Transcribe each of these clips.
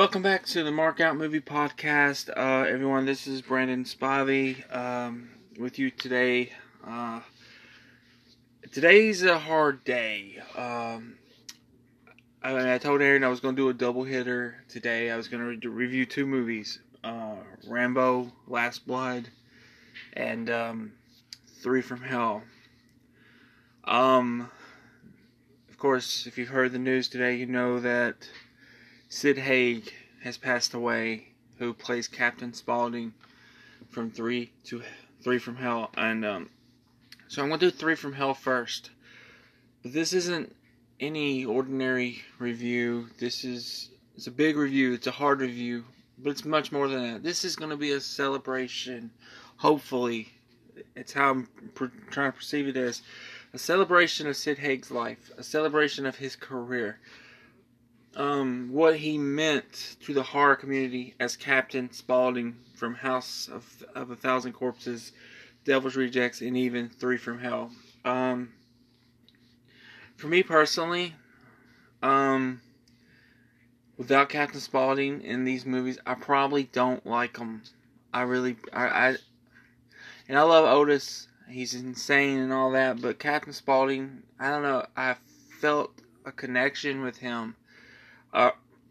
Welcome back to the Mark Out Movie Podcast, uh, everyone. This is Brandon Spivey um, with you today. Uh, today's a hard day. Um, I, I, told Aaron I was going to do a double hitter today. I was going to re- review two movies: uh, Rambo: Last Blood and um, Three from Hell. Um, of course, if you've heard the news today, you know that Sid Haig has passed away, who plays Captain Spaulding from Three to Three from Hell, and um, so I'm gonna do Three from Hell first. But this isn't any ordinary review. This is it's a big review. It's a hard review, but it's much more than that. This is gonna be a celebration. Hopefully, it's how I'm trying to perceive it as a celebration of Sid Haig's life, a celebration of his career um, what he meant to the horror community as Captain Spaulding from House of, of a Thousand Corpses, Devil's Rejects, and even Three from Hell. Um, for me personally, um, without Captain Spaulding in these movies, I probably don't like them. I really, I, I, and I love Otis. He's insane and all that, but Captain Spaulding, I don't know. I felt a connection with him uh,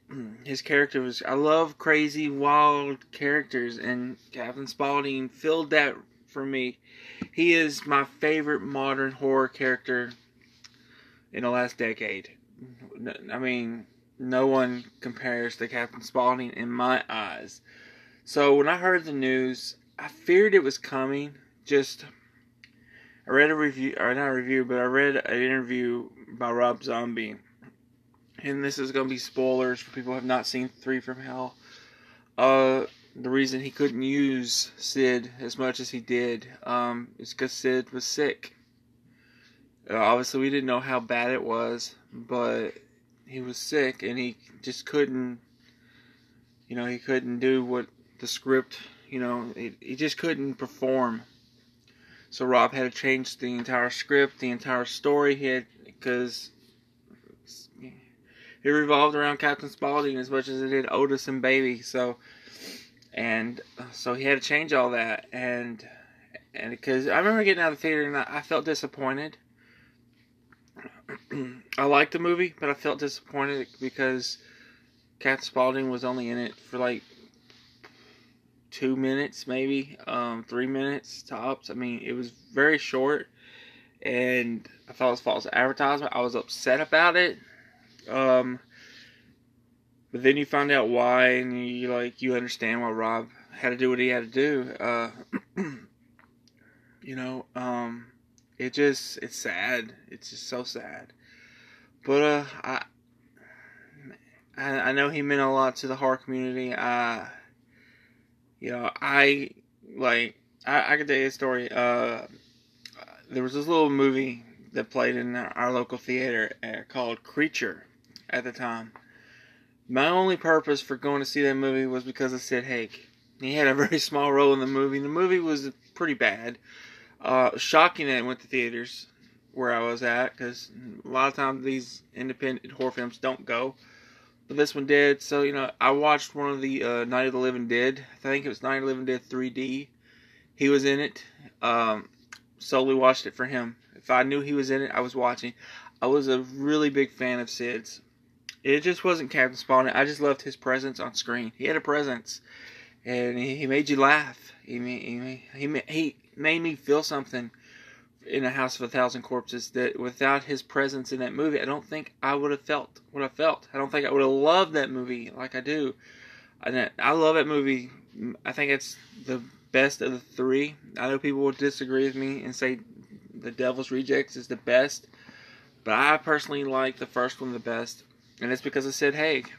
his character was. I love crazy, wild characters, and Captain Spaulding filled that for me. He is my favorite modern horror character in the last decade. I mean, no one compares to Captain Spaulding in my eyes. So when I heard the news, I feared it was coming. Just I read a review, or not a review, but I read an interview by Rob Zombie and this is going to be spoilers for people who have not seen Three from Hell. Uh, the reason he couldn't use Sid as much as he did um, is because Sid was sick. Uh, obviously, we didn't know how bad it was, but he was sick and he just couldn't, you know, he couldn't do what the script, you know, he, he just couldn't perform. So Rob had to change the entire script, the entire story. He had because it revolved around Captain Spaulding as much as it did Otis and Baby. So, and so he had to change all that, and and because I remember getting out of the theater and I, I felt disappointed. I liked the movie, but I felt disappointed because Captain Spaulding was only in it for like two minutes, maybe um, three minutes tops. I mean, it was very short, and I thought it was false advertisement. I was upset about it um, but then you find out why, and you like you understand why Rob had to do what he had to do. Uh, you know, um, it just it's sad. It's just so sad. But uh, I, I I know he meant a lot to the horror community. Uh, you know, I like I I could tell you a story. Uh, there was this little movie that played in our local theater uh, called Creature at the time. My only purpose for going to see that movie was because of Sid Haig. He had a very small role in the movie. The movie was pretty bad. Uh, shocking that it went to theaters where I was at because a lot of times these independent horror films don't go. But this one did. So, you know, I watched one of the uh, Night of the Living Dead. I think it was Night of the Living Dead 3D. He was in it. Um, solely watched it for him. If I knew he was in it, I was watching. I was a really big fan of Sid's. It just wasn't Captain Spaulding. I just loved his presence on screen. He had a presence, and he, he made you laugh. He made, he he he made me feel something in a House of a Thousand Corpses that without his presence in that movie, I don't think I would have felt what I felt. I don't think I would have loved that movie like I do. I, I love that movie. I think it's the best of the three. I know people will disagree with me and say The Devil's Rejects is the best, but I personally like the first one the best and it's because of Sid Haig,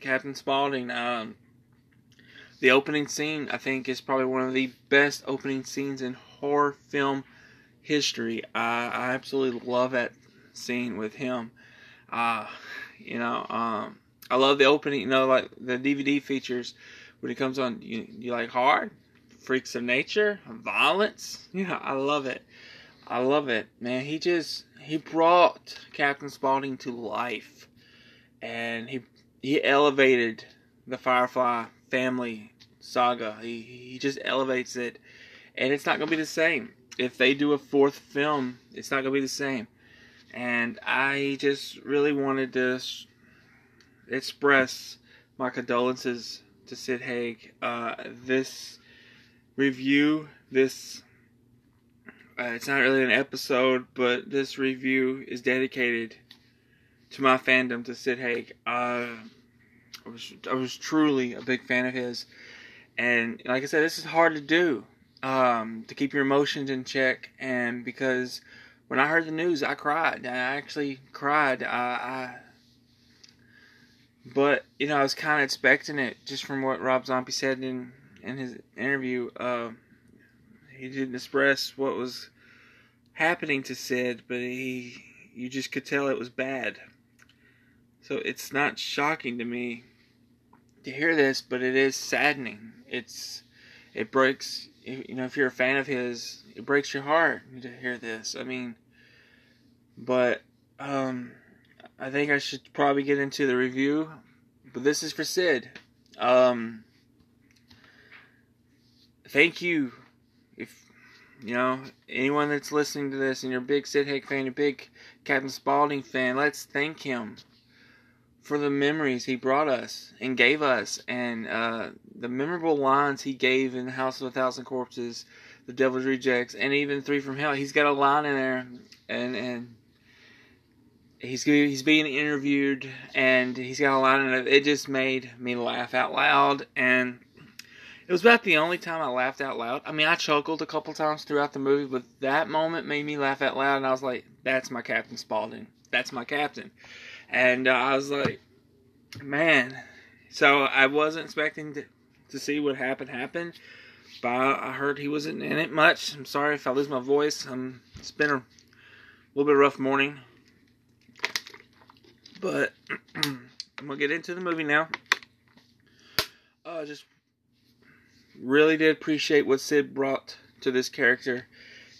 Captain Spaulding. Um, the opening scene, I think, is probably one of the best opening scenes in horror film history. I, I absolutely love that scene with him. Uh, you know, um, I love the opening. You know, like the DVD features when it comes on. You, you like hard, freaks of nature, violence. You know, I love it. I love it, man. He just he brought Captain Spaulding to life and he he elevated the Firefly family saga. He he just elevates it, and it's not gonna be the same. If they do a fourth film, it's not gonna be the same. And I just really wanted to express my condolences to Sid Haig. Uh, this review, this uh, it's not really an episode, but this review is dedicated to my fandom to Sid Haig. Uh, I was I was truly a big fan of his, and like I said, this is hard to do um, to keep your emotions in check. And because when I heard the news, I cried. I actually cried. I, I but you know, I was kind of expecting it just from what Rob Zombie said in in his interview. Uh, he didn't express what was happening to Sid, but he you just could tell it was bad. So it's not shocking to me to hear this, but it is saddening. It's it breaks you know if you're a fan of his, it breaks your heart to hear this. I mean, but um, I think I should probably get into the review, but this is for Sid. Um, thank you if you know anyone that's listening to this and you're a big Sid Haig fan, a big Captain Spaulding fan. Let's thank him for the memories he brought us and gave us, and uh, the memorable lines he gave in House of a Thousand Corpses, The Devil's Rejects, and even Three from Hell. He's got a line in there, and and he's he's being interviewed, and he's got a line in it. It just made me laugh out loud, and it was about the only time I laughed out loud. I mean, I chuckled a couple times throughout the movie, but that moment made me laugh out loud, and I was like, "That's my Captain Spaulding. That's my captain." And uh, I was like, man. So I wasn't expecting to, to see what happened happen, but I heard he wasn't in it much. I'm sorry if I lose my voice. I'm it's been a little bit rough morning, but I'm gonna get into the movie now. Uh, just really did appreciate what Sid brought to this character,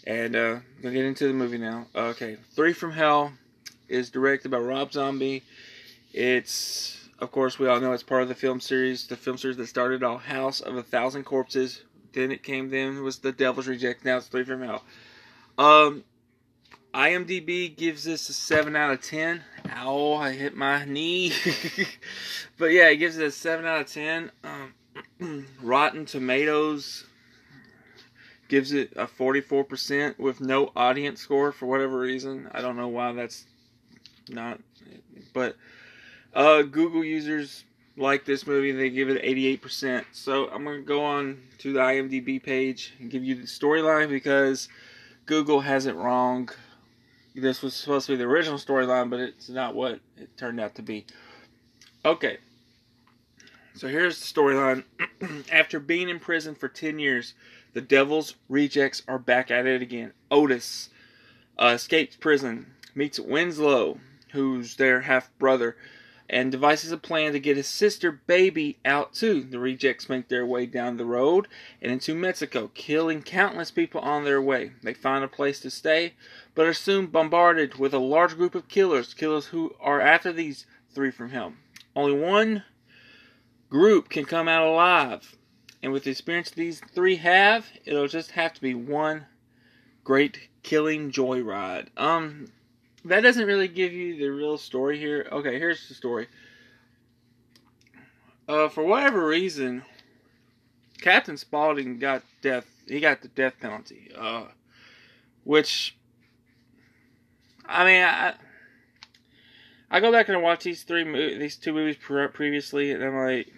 and uh, gonna get into the movie now. Okay, Three from Hell is directed by Rob Zombie. It's, of course, we all know it's part of the film series, the film series that started all House of a Thousand Corpses. Then it came, then was The Devil's Reject. Now it's Three from Hell. Um, IMDb gives this a 7 out of 10. Ow, I hit my knee. but yeah, it gives it a 7 out of 10. Um, Rotten Tomatoes gives it a 44% with no audience score for whatever reason. I don't know why that's not, but uh, Google users like this movie. They give it 88%. So I'm going to go on to the IMDb page and give you the storyline because Google has it wrong. This was supposed to be the original storyline, but it's not what it turned out to be. Okay. So here's the storyline. After being in prison for 10 years, the Devil's rejects are back at it again. Otis uh, escapes prison, meets Winslow, who's their half brother, and devises a plan to get his sister baby out too. The rejects make their way down the road and into Mexico, killing countless people on their way. They find a place to stay, but are soon bombarded with a large group of killers, killers who are after these three from hell. Only one group can come out alive. And with the experience these three have, it'll just have to be one great killing joyride. Um, that doesn't really give you the real story here. Okay, here's the story. Uh, for whatever reason, Captain Spaulding got death. He got the death penalty. Uh, which, I mean, I, I go back and watch these three, these two movies previously, and I'm like,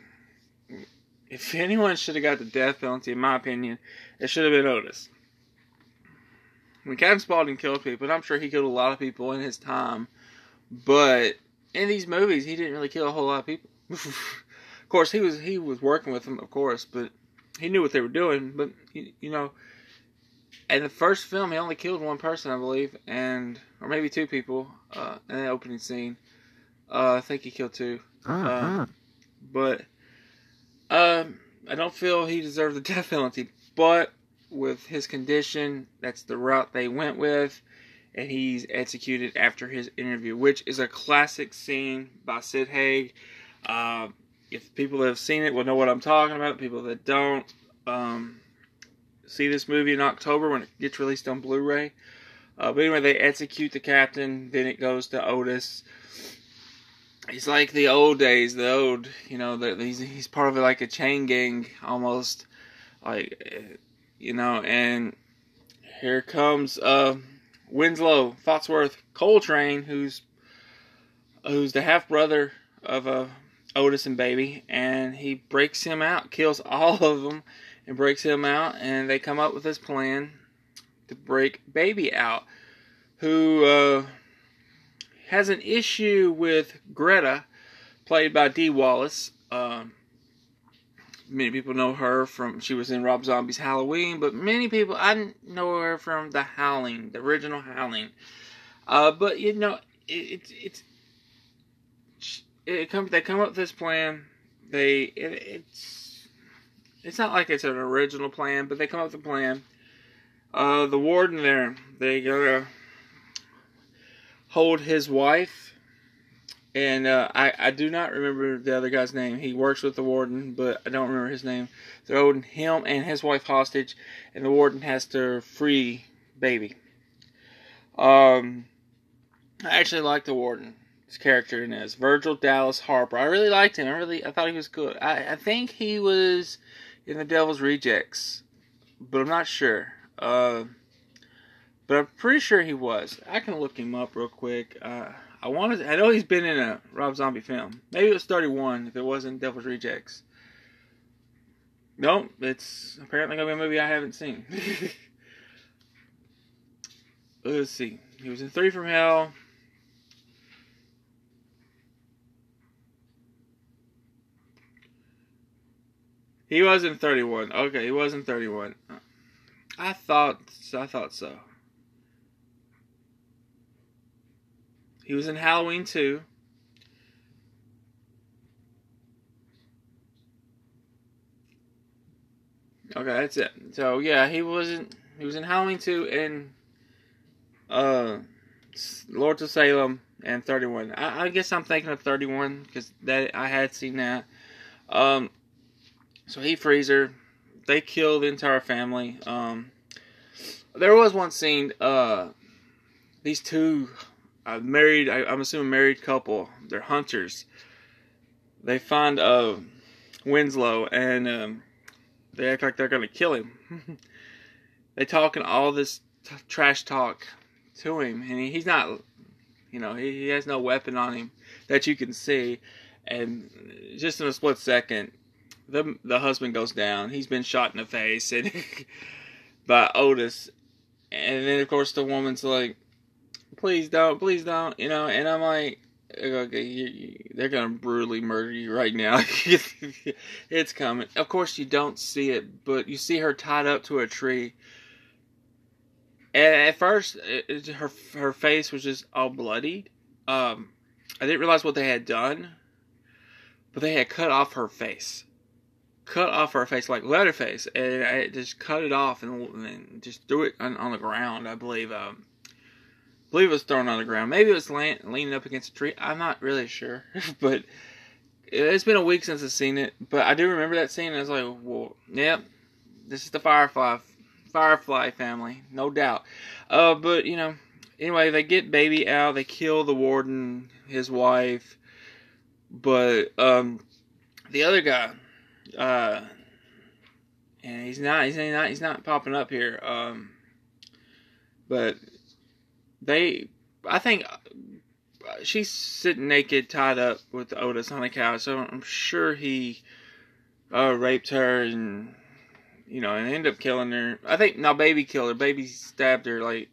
if anyone should have got the death penalty, in my opinion, it should have been Otis. I mean, Captain Spaulding killed people, and I'm sure he killed a lot of people in his time. But in these movies, he didn't really kill a whole lot of people. of course, he was he was working with them, of course, but he knew what they were doing. But you, you know, in the first film, he only killed one person, I believe, and or maybe two people uh, in the opening scene. Uh, I think he killed 2 uh, but um, I don't feel he deserved the death penalty. But with his condition. That's the route they went with. And he's executed after his interview, which is a classic scene by Sid Haig. Uh, if people that have seen it will know what I'm talking about. People that don't, um, see this movie in October when it gets released on Blu-ray. Uh, but anyway, they execute the captain. Then it goes to Otis. He's like the old days, the old, you know, the, he's he's part of like a chain gang almost, like, you know. And here comes uh, Winslow Foxworth Coltrane, who's who's the half brother of uh, Otis and Baby, and he breaks him out, kills all of them, and breaks him out, and they come up with this plan to break Baby out, who uh, has an issue with Greta, played by Dee Wallace. Um, many people know her from she was in Rob Zombie's Halloween, but many people I know her from The Howling, the original Howling. Uh, but you know, it, it, it's it comes. They come up with this plan. They it, it's it's not like it's an original plan, but they come up with a plan. Uh, the warden there, they gotta hold his wife, and uh, I I do not remember the other guy's name. He works with the warden, but I don't remember his name. They're holding him and his wife hostage, and the warden has to free baby. Um, I actually like the warden his character in this. Virgil Dallas Harper. I really liked him. I really I thought he was good. I, I think he was in the Devil's Rejects, but I'm not sure. Uh, but I'm pretty sure he was. I can look him up real quick. Uh, I wanted. I know he's been in a Rob Zombie film. Maybe it was 31 if it wasn't Devil's Rejects. Nope, it's apparently gonna be a movie I haven't seen. Let's see. He was in Three from Hell, He wasn't 31. Okay, he wasn't 31. I thought I thought so. He was in Halloween 2. Okay, that's it. So yeah, he wasn't. He was in Halloween 2 and uh, Lords of Salem and 31. I, I guess I'm thinking of 31 because that I had seen that. Um, so he frees her. They kill the entire family. Um, there was one scene. Uh, these two uh, married. I, am assuming married couple. They're hunters. They find uh, Winslow and um, they act like they're gonna kill him. they talk talking all this t- trash talk to him, and he, he's not. You know, he, he has no weapon on him that you can see, and just in a split second, the the husband goes down. He's been shot in the face and by Otis, and then of course the woman's like, "Please don't, please don't," you know. And I'm like, "Okay, you, you, they're gonna brutally murder you right now. it's coming." Of course, you don't see it, but you see her tied up to a tree. And at first, it, her her face was just all bloodied. Um, I didn't realize what they had done, but they had cut off her face cut off her face like Leatherface, and I just cut it off and, and just threw it on, on, the ground. I believe. Um, I believe it was thrown on the ground. Maybe it was leaning up against a tree. I'm not really sure, but it's been a week since I've seen it. But I do remember that scene. And I was like, well, yep, this is the Firefly Firefly family, no doubt. Uh, but you know, anyway, they get baby out. They kill the warden, his wife, but um, the other guy uh, and he's not he's not he's not popping up here. Um, but they, I think uh, she's sitting naked, tied up with Otis on the couch. So I'm sure he uh, raped her and you know and ended up killing her. I think no, baby killed her. Baby stabbed her like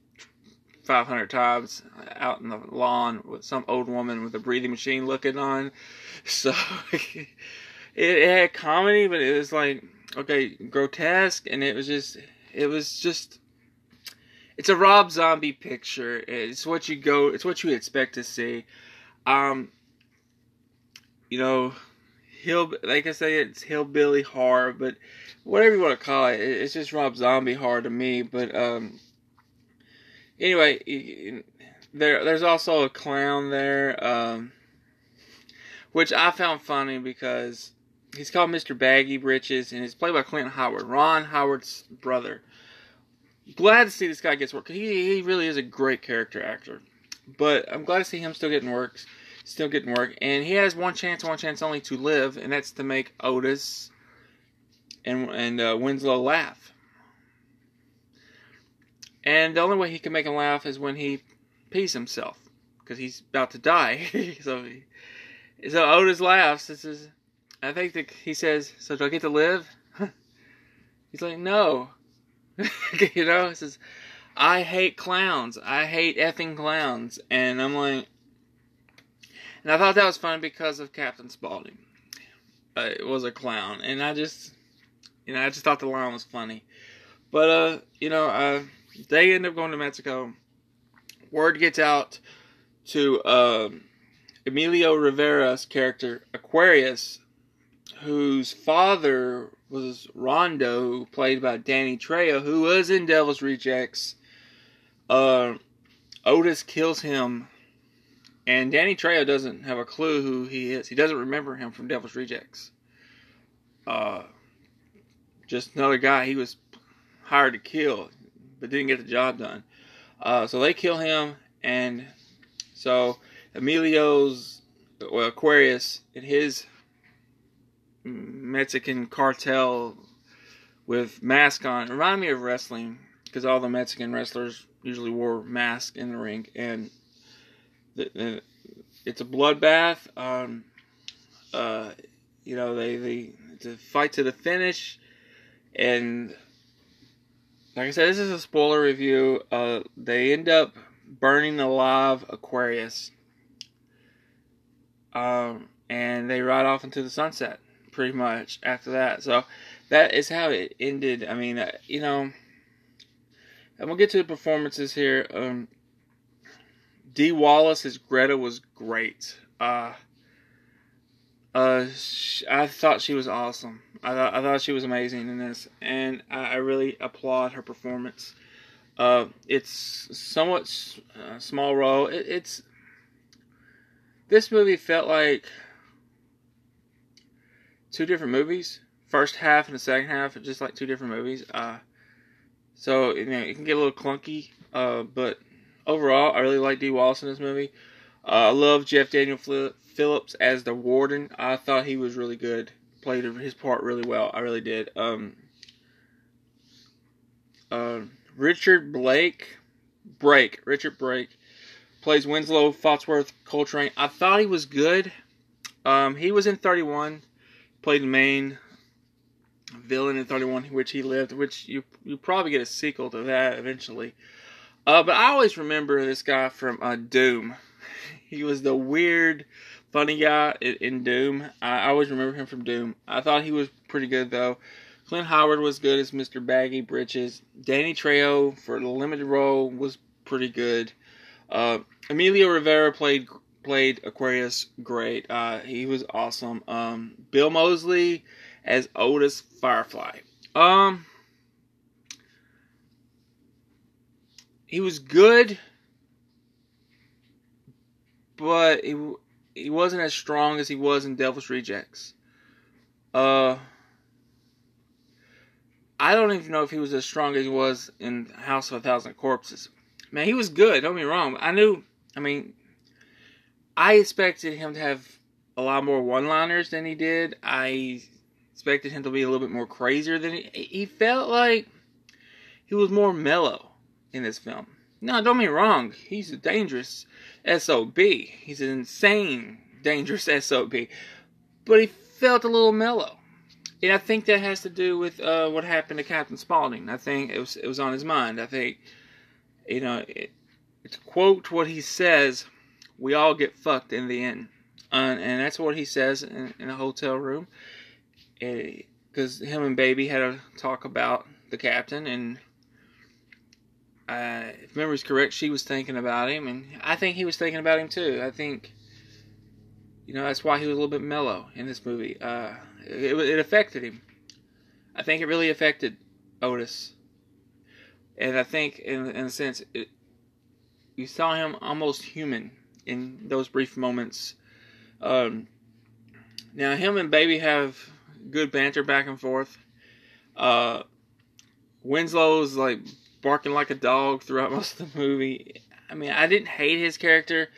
500 times out in the lawn with some old woman with a breathing machine looking on. So it, it had comedy, but it was like okay, grotesque, and it was just it was just it's a Rob Zombie picture. It's what you go. It's what you expect to see. Um, you know, hill like I say, it's hillbilly horror, but whatever you want to call it, it's just Rob Zombie horror to me. But um, anyway, there there's also a clown there. Um, which I found funny because he's called Mr. Baggy Britches, and he's played by Clint Howard, Ron Howard's brother. Glad to see this guy gets work. He he really is a great character actor, but I'm glad to see him still getting work, still getting work, and he has one chance, one chance only to live, and that's to make Otis and and uh, Winslow laugh. And the only way he can make him laugh is when he pees himself, because he's about to die. so, he, so Otis laughs. This is, I think that he says, "So do I get to live?" he's like, "No." you know, he says, "I hate clowns. I hate effing clowns," and I'm like, and I thought that was funny because of Captain Spaulding. Uh, it was a clown, and I just, you know, I just thought the line was funny. But uh, you know, uh they end up going to Mexico. Word gets out to um, Emilio Rivera's character Aquarius, whose father was Rondo, played by Danny Trejo, who was in Devil's Rejects. Uh, Otis kills him, and Danny Trejo doesn't have a clue who he is. He doesn't remember him from Devil's Rejects. Uh, just another guy he was hired to kill but didn't get the job done. Uh, so they kill him, and so Emilio's well, Aquarius and his Mexican cartel with mask on remind me of wrestling because all the Mexican wrestlers usually wore masks in the ring, and the, the, it's a bloodbath. Um, uh, you know, they they to fight to the finish, and like I said, this is a spoiler review. Uh, they end up burning alive Aquarius. Um, and they ride off into the sunset, pretty much, after that. So, that is how it ended. I mean, uh, you know, and we'll get to the performances here. Um, Dee Wallace as Greta was great. Uh, uh, I thought she was awesome. I thought I thought she was amazing in this, and I, I really applaud her performance. Uh, it's somewhat uh, small role. It, it's this movie felt like two different movies. First half and the second half, just like two different movies. Uh, so you know it can get a little clunky, uh, but overall, I really like Dee Wallace in this movie. Uh, I love Jeff Daniel Phillips as the warden. I thought he was really good played his part really well. I really did. Um, uh, Richard Blake, Brake, Richard Brake plays Winslow Foxworth Coltrane. I thought he was good. Um, he was in 31, played the main villain in 31, which he lived, which you you probably get a sequel to that eventually. Uh, but I always remember this guy from uh, Doom. He was the weird funny guy in, in Doom. I, I always remember him from Doom. I thought he was pretty good though. Clint Howard was good as Mr. Baggy Britches. Danny Trejo for the limited role was pretty good. Uh, Emilio Rivera played played Aquarius great. Uh, he was awesome. Um, Bill Moseley as Otis Firefly. Um, he was good, but he he wasn't as strong as he was in Devil's Rejects. Uh, I don't even know if he was as strong as he was in House of a Thousand Corpses. Man, he was good. Don't be wrong. I knew. I mean, I expected him to have a lot more one-liners than he did. I expected him to be a little bit more crazier than he. He felt like he was more mellow in this film. No, don't be wrong. He's a dangerous SOB. He's an insane, dangerous SOB. But he felt a little mellow. And I think that has to do with uh, what happened to Captain Spaulding. I think it was it was on his mind. I think, you know, it, to quote what he says, we all get fucked in the end. Uh, and that's what he says in, in a hotel room. Because him and Baby had a talk about the captain and uh, if memory's correct, she was thinking about him, and I think he was thinking about him too. I think, you know, that's why he was a little bit mellow in this movie. Uh, it, it affected him. I think it really affected Otis, and I think, in, in a sense, it, you saw him almost human in those brief moments. Um, now him and Baby have good banter back and forth. Uh, Winslow's like barking like a dog throughout most of the movie. I mean, I didn't hate his character,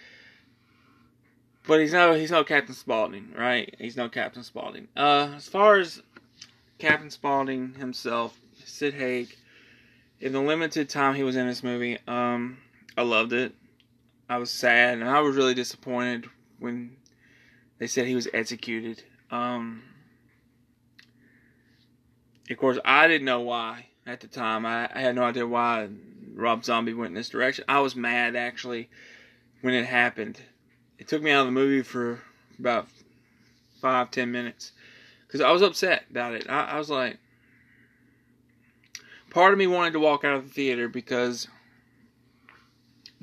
but he's no he's no Captain Spaulding, right? He's no Captain Spaulding. Uh, as far as Captain Spaulding himself, Sid Haig, in the limited time he was in this movie, um, I loved it. I was sad and I was really disappointed when they said he was executed. Um, of course, I didn't know why at the time. I, I had no idea why Rob Zombie went in this direction. I was mad actually when it happened. It took me out of the movie for about five, ten minutes because I was upset about it. I, I was like, part of me wanted to walk out of the theater because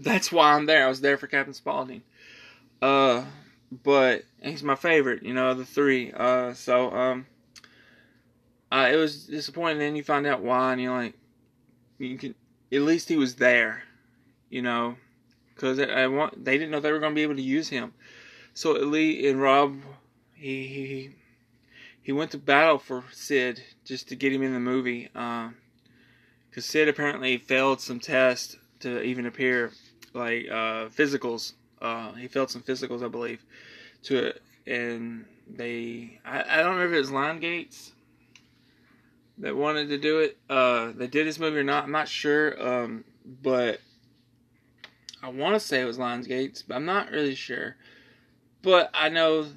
that's why I'm there. I was there for Captain Spaulding. Uh, but he's my favorite, you know, of the three. Uh, so um, uh, it was disappointing. Then you find out why, and you're like, you can at least he was there, you know, because I, want they didn't know they were going to be able to use him. So at least and Rob, he he he went to battle for Sid just to get him in the movie. Because uh, Sid apparently failed some tests to even appear, like uh, physicals. Uh, he failed some physicals, I believe, to it, and they I, I don't remember if it was Lionsgate that wanted to do it. Uh, they did this movie or not, I'm not sure. Um, but I want to say it was Lionsgate, but I'm not really sure. But I know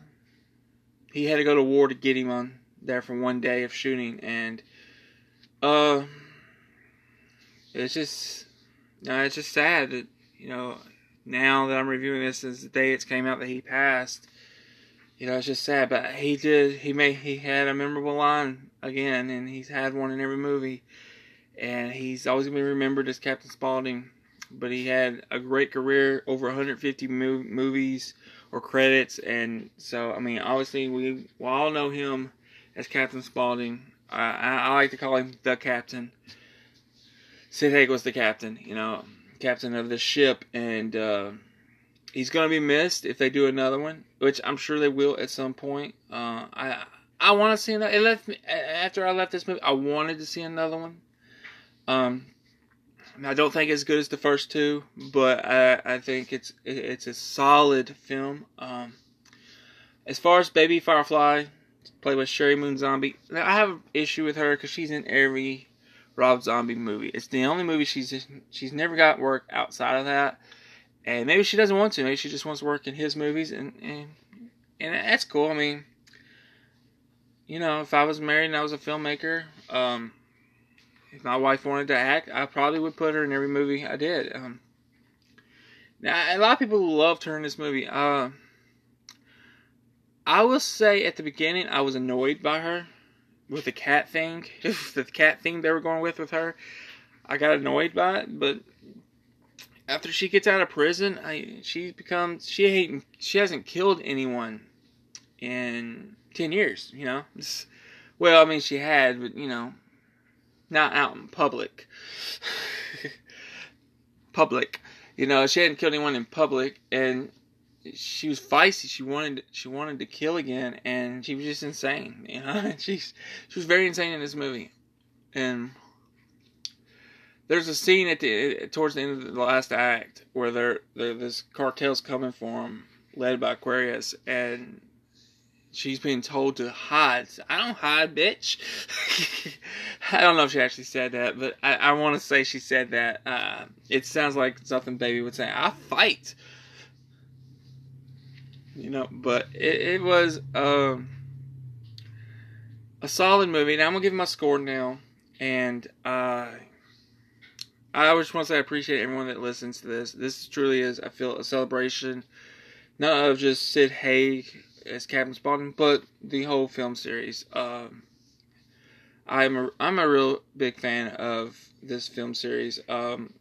he had to go to war to get him on there for one day of shooting, and uh, it's just, no, it's just sad that you know now that I'm reviewing this as the day it came out that he passed. You know, it's just sad, but he did. He made. He had a memorable line again, and he's had one in every movie, and he's always gonna be remembered as Captain Spaulding. But he had a great career, over 150 movies, or credits, and so I mean, obviously we, we all know him as Captain Spaulding. I, I, I like to call him the captain. Sid Haig was the captain, you know, captain of the ship, and uh, he's gonna be missed if they do another one, which I'm sure they will at some point. Uh, I I want to see another. It left me after I left this movie. I wanted to see another one. Um, I don't think it's as good as the first two, but I, I think it's it's a solid film. Um, as far as Baby Firefly, played with Sheri Moon Zombie, I have an issue with her because she's in every Rob Zombie movie. It's the only movie she's she's never got work outside of that, and maybe she doesn't want to. Maybe she just wants to work in his movies, and and, and that's cool. I mean, you know, if I was married and I was a filmmaker, um, if my wife wanted to act, I probably would put her in every movie I did. Um, now, a lot of people loved her in this movie. Uh, I will say at the beginning, I was annoyed by her with the cat thing, the cat thing they were going with with her. I got annoyed by it, but after she gets out of prison, I she becomes she ain't she hasn't killed anyone in ten years. You know, it's, well, I mean she had, but you know, not out in public. public. You know, she hadn't killed anyone in public, and she was feisty. She wanted she wanted to kill again, and she was just insane. You know, she's she was very insane in this movie, and there's a scene at the towards the end of the last act where there this cartel's coming for him, led by Aquarius, and she's being told to hide. I don't hide, bitch. I don't know if she actually said that, but I, I want to say she said that. Uh, it sounds like something baby would say. I fight. You know, but it, it was um, a solid movie. Now I'm gonna give my score now, and uh, I just want to say I appreciate everyone that listens to this. This truly is, I feel, a celebration, not of just Sid Haig as Captain Spaulding, but the whole film series. Um, I'm a I'm a real big fan of this film series. Um,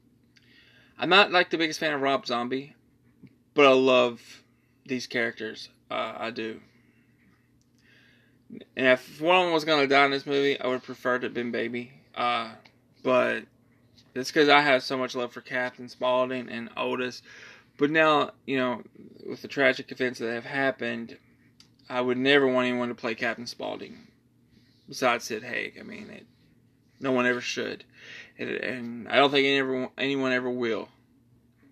I'm not like the biggest fan of Rob Zombie, but I love these characters. Uh, I do. And if one was gonna die in this movie, I would prefer to have been Baby. Uh, but it's because I have so much love for Captain Spaulding and Otis. But now, you know, with the tragic events that have happened, I would never want anyone to play Captain Spaulding besides Sid Haig. I mean, it, no one ever should, and, and I don't think anyone anyone ever will.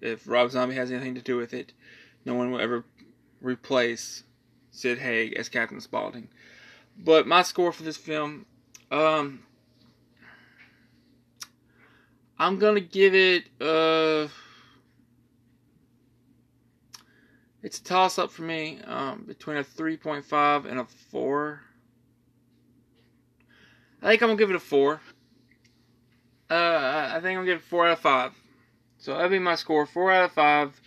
If Rob Zombie has anything to do with it, no one will ever replace Sid Haig as Captain Spaulding. But my score for this film, um, I'm gonna give it. Uh, it's a toss up for me um, between a 3.5 and a 4. I think I'm gonna give it a 4. Uh, I think I'm gonna give it 4 out of 5. So that'd be my score 4 out of 5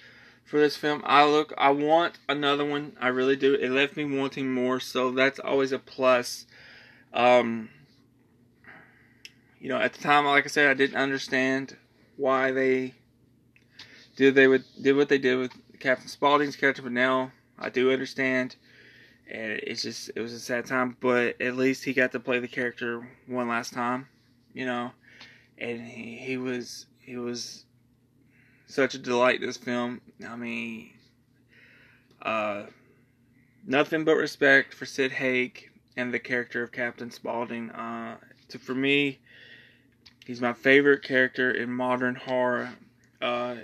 for this film. I look, I want another one. I really do. It left me wanting more, so that's always a plus. Um, you know, at the time, like I said, I didn't understand why they did they would did what they did with Captain Spaulding's character, but now I do understand. And it's just it was a sad time, but at least he got to play the character one last time, you know. And he, he was he was such a delight this film. I mean, uh, nothing but respect for Sid Haig and the character of Captain Spaulding. Uh, to, for me, he's my favorite character in modern horror. Uh,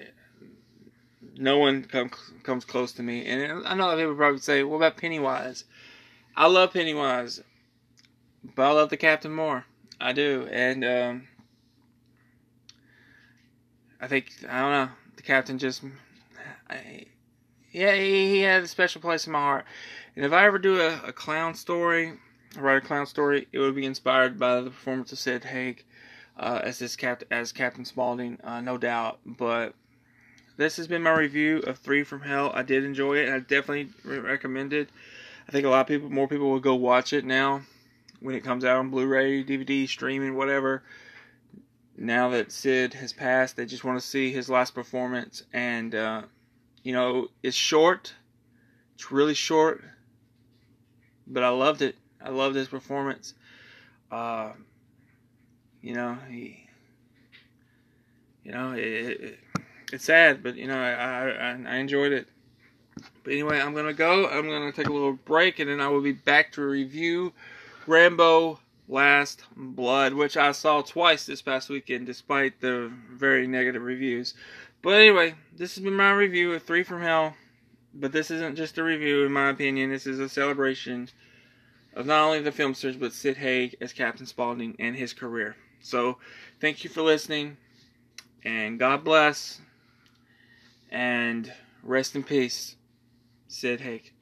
no one comes comes close to me. And I know people probably say, "What about Pennywise?" I love Pennywise, but I love the Captain more. I do, and um, I think I don't know. The Captain just, I, yeah, he, had a special place in my heart. And if I ever do a, a clown story, write a clown story, it would be inspired by the performance of Sid Haig uh, as this cap as Captain Spaulding, uh, no doubt. But this has been my review of Three from Hell. I did enjoy it, and I definitely recommend it. I think a lot of people, more people, will go watch it now when it comes out on Blu-ray, DVD, streaming, whatever. Now that Sid has passed, they just want to see his last performance, and uh, you know, it's short. It's really short, but I loved it. I loved his performance. Uh, you know, he, you know, it, it it's sad, but you know, I, I, I enjoyed it. But anyway, I'm gonna go. I'm gonna take a little break, and then I will be back to review Rambo Last Blood, which I saw twice this past weekend, despite the very negative reviews. But anyway, this has been my review of Three from Hell. But this isn't just a review, in my opinion. This is a celebration of not only the film stars, but Sid Haig as Captain Spaulding and his career. So, thank you for listening, and God bless and rest in peace, Sid Haig.